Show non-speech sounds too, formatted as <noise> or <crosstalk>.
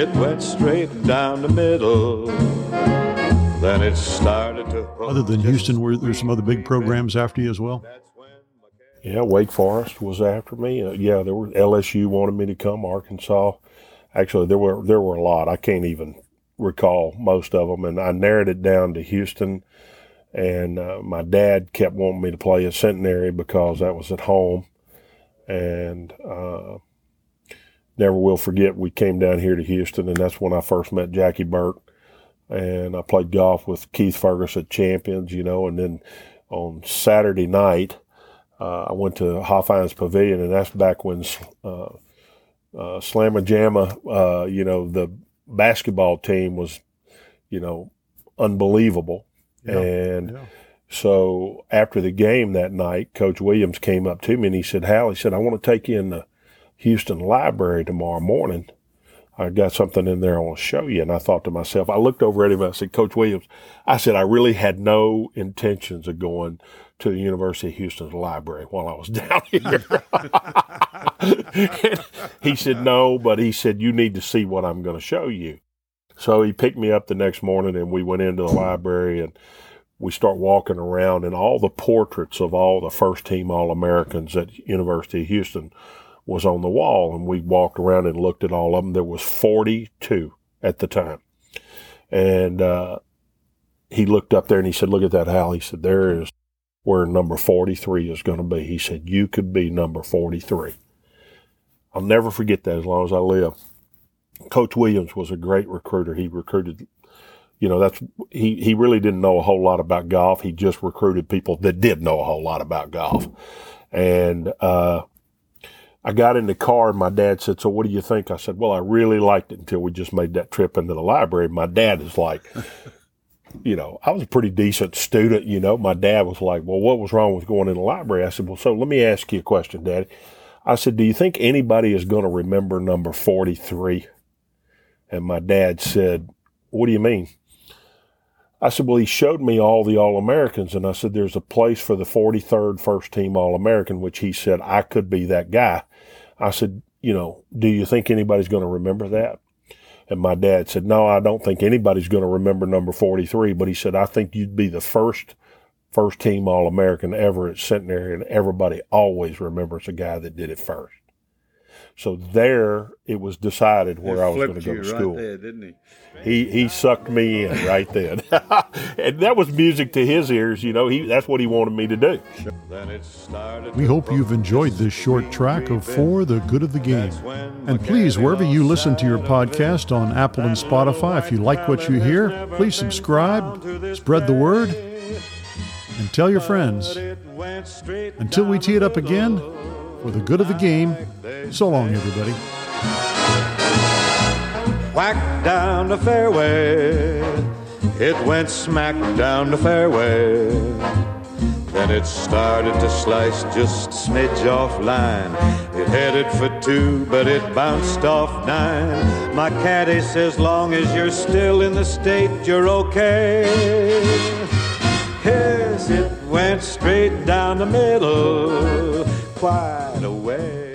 It went straight down the middle. Then it started to. Other than Houston, were there some other big programs after you as well? Yeah, Wake Forest was after me. Uh, yeah, there were LSU wanted me to come. Arkansas, actually, there were there were a lot. I can't even recall most of them, and I narrowed it down to Houston. And uh, my dad kept wanting me to play at Centenary because that was at home, and uh, never will forget. We came down here to Houston, and that's when I first met Jackie Burke. and I played golf with Keith Fergus at Champions, you know, and then on Saturday night. Uh, I went to Hofheinz Pavilion, and that's back when uh, uh, Slama Jama, uh, you know, the basketball team was, you know, unbelievable. Yeah, and yeah. so after the game that night, Coach Williams came up to me and he said, Hal, he said, I want to take you in the Houston Library tomorrow morning. I got something in there I want to show you. And I thought to myself, I looked over at him and I said, Coach Williams, I said, I really had no intentions of going to the University of Houston's library while I was <laughs> down here. <laughs> he said, No, but he said, You need to see what I'm going to show you. So he picked me up the next morning and we went into the library and we start walking around and all the portraits of all the first team All Americans at University of Houston was on the wall and we walked around and looked at all of them. There was 42 at the time. And, uh, he looked up there and he said, look at that, Hal. He said, there is where number 43 is going to be. He said, you could be number 43. I'll never forget that as long as I live. Coach Williams was a great recruiter. He recruited, you know, that's, he, he really didn't know a whole lot about golf. He just recruited people that did know a whole lot about golf. And, uh, I got in the car and my dad said, So what do you think? I said, Well, I really liked it until we just made that trip into the library. My dad is like, <laughs> you know, I was a pretty decent student, you know. My dad was like, Well, what was wrong with going in the library? I said, Well, so let me ask you a question, Daddy. I said, Do you think anybody is going to remember number 43? And my dad said, What do you mean? I said, Well, he showed me all the All Americans. And I said, There's a place for the 43rd first team All American, which he said I could be that guy. I said, You know, do you think anybody's going to remember that? And my dad said, No, I don't think anybody's going to remember number 43. But he said, I think you'd be the first first team All American ever at Centenary. And everybody always remembers a guy that did it first. So there it was decided where He I was going to go to school. Right there, didn't he? He he sucked me in right then, <laughs> and that was music to his ears. You know, he that's what he wanted me to do. Then it We hope you've enjoyed this short track of. For the Good of the Game. And please, wherever you listen to your podcast on Apple and Spotify, if you little like what you hear, please subscribe, been found to this spread the word, and tell your friends. But it went straight Until we tee it up again, middle. For the good of the game, so long, everybody. Whack down the fairway. It went smack down the fairway. Then it started to slice just smidge off line. It headed for two, but it bounced off nine. My caddy says, long as you're still in the state, you're okay. Yes, it went straight down the middle, quite a way.